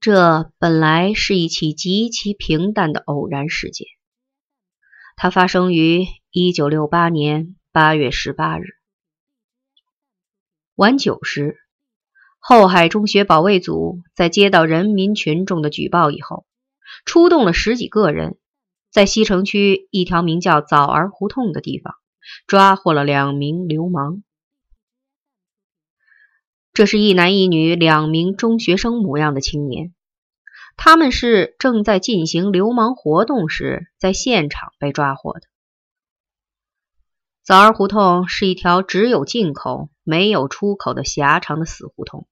这本来是一起极其平淡的偶然事件，它发生于一九六八年八月十八日晚九时。后海中学保卫组在接到人民群众的举报以后，出动了十几个人，在西城区一条名叫枣儿胡同的地方，抓获了两名流氓。这是一男一女两名中学生模样的青年，他们是正在进行流氓活动时在现场被抓获的。枣儿胡同是一条只有进口没有出口的狭长的死胡同，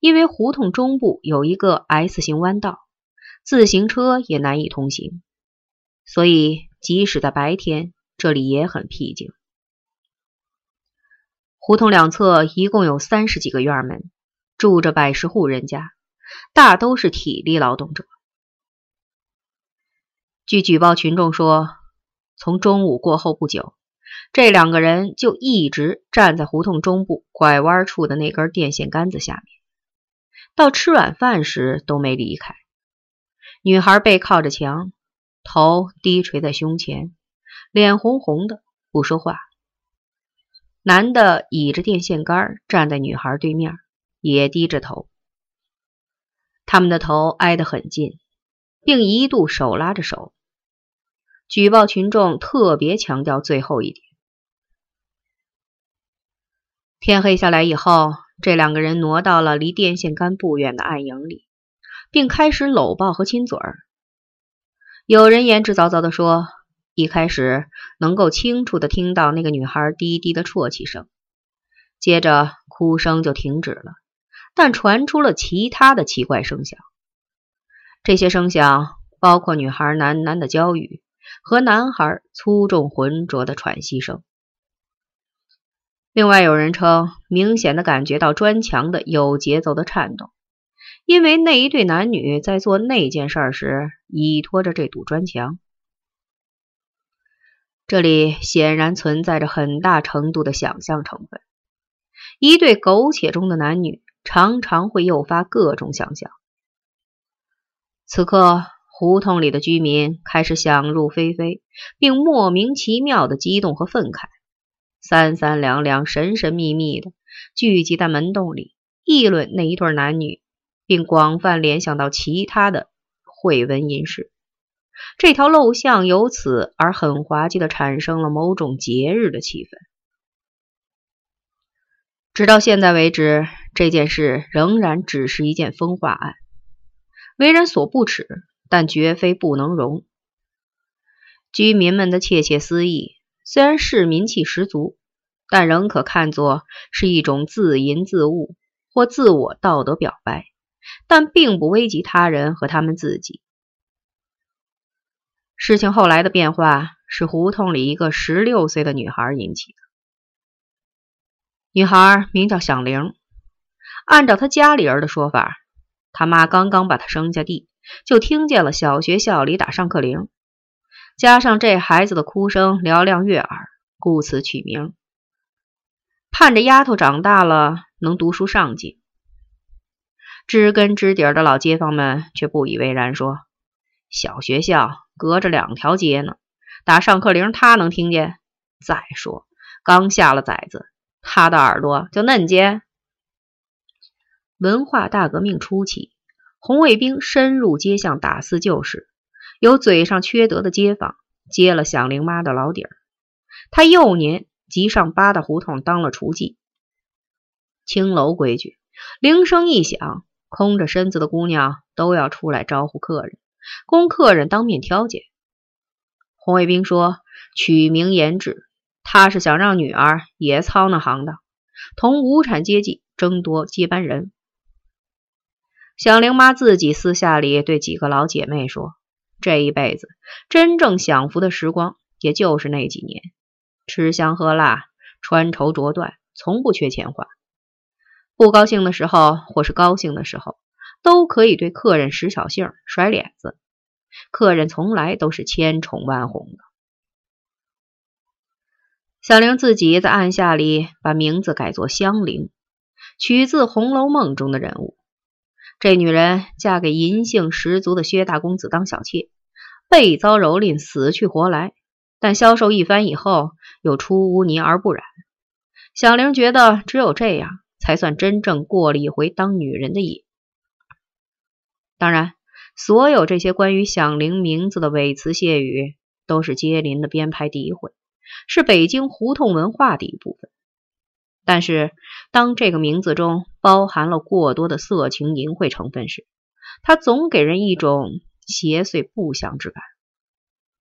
因为胡同中部有一个 S 型弯道，自行车也难以通行，所以即使在白天，这里也很僻静。胡同两侧一共有三十几个院门，住着百十户人家，大都是体力劳动者。据举报群众说，从中午过后不久，这两个人就一直站在胡同中部拐弯处的那根电线杆子下面，到吃晚饭时都没离开。女孩背靠着墙，头低垂在胸前，脸红红的，不说话。男的倚着电线杆站在女孩对面，也低着头。他们的头挨得很近，并一度手拉着手。举报群众特别强调最后一点。天黑下来以后，这两个人挪到了离电线杆不远的暗影里，并开始搂抱和亲嘴儿。有人言之凿凿地说。一开始能够清楚的听到那个女孩低低的啜泣声，接着哭声就停止了，但传出了其他的奇怪声响。这些声响包括女孩喃喃的娇语和男孩粗重浑浊的喘息声。另外有人称，明显的感觉到砖墙的有节奏的颤动，因为那一对男女在做那件事时依托着这堵砖墙。这里显然存在着很大程度的想象成分。一对苟且中的男女常常会诱发各种想象。此刻，胡同里的居民开始想入非非，并莫名其妙的激动和愤慨，三三两两、神神秘秘的聚集在门洞里，议论那一对男女，并广泛联想到其他的会闻淫事。这条陋巷由此而很滑稽的产生了某种节日的气氛。直到现在为止，这件事仍然只是一件风化案，为人所不齿，但绝非不能容。居民们的窃窃私议虽然市民气十足，但仍可看作是一种自淫自悟或自我道德表白，但并不危及他人和他们自己。事情后来的变化是胡同里一个十六岁的女孩引起的。女孩名叫响铃，按照她家里人的说法，她妈刚刚把她生下地，就听见了小学校里打上课铃，加上这孩子的哭声嘹亮悦耳，故此取名，盼着丫头长大了能读书上进。知根知底的老街坊们却不以为然，说小学校。隔着两条街呢，打上课铃他能听见。再说，刚下了崽子，他的耳朵就嫩尖。文化大革命初期，红卫兵深入街巷打四旧事，有嘴上缺德的街坊接了响铃妈的老底儿。他幼年即上八大胡同当了厨妓。青楼规矩，铃声一响，空着身子的姑娘都要出来招呼客人。供客人当面挑拣。红卫兵说：“取名言志，他是想让女儿也操那行当，同无产阶级争夺接班人。”小玲妈自己私下里对几个老姐妹说：“这一辈子真正享福的时光，也就是那几年，吃香喝辣，穿绸着缎，从不缺钱花。不高兴的时候，或是高兴的时候。”都可以对客人使小性甩脸子，客人从来都是千宠万哄的。小玲自己在暗下里把名字改作香菱，取自《红楼梦》中的人物。这女人嫁给银杏十足的薛大公子当小妾，被遭蹂躏，死去活来。但销售一番以后，又出污泥而不染。小玲觉得只有这样，才算真正过了一回当女人的瘾。当然，所有这些关于响铃名字的伪词谢语，都是接林的编排诋毁，是北京胡同文化的一部分。但是，当这个名字中包含了过多的色情淫秽成分时，它总给人一种邪祟不祥之感。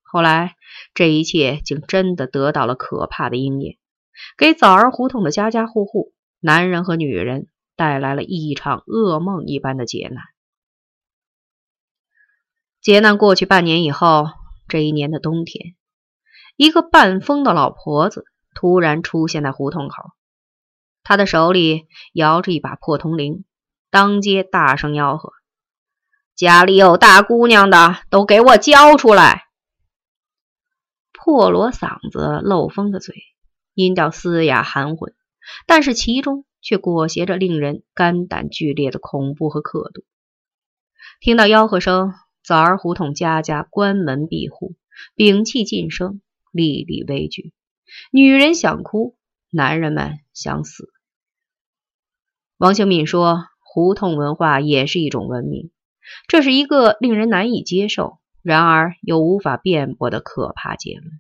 后来，这一切竟真的得到了可怕的应验，给枣儿胡同的家家户户，男人和女人带来了一场噩梦一般的劫难。劫难过去半年以后，这一年的冬天，一个半疯的老婆子突然出现在胡同口。她的手里摇着一把破铜铃，当街大声吆喝：“家里有大姑娘的，都给我交出来！”破锣嗓子、漏风的嘴，音调嘶哑含混，但是其中却裹挟着令人肝胆俱裂的恐怖和刻度。听到吆喝声，枣儿胡同家家关门闭户，屏气噤声，粒粒畏惧。女人想哭，男人们想死。王兴敏说：“胡同文化也是一种文明，这是一个令人难以接受，然而又无法辩驳的可怕结论。”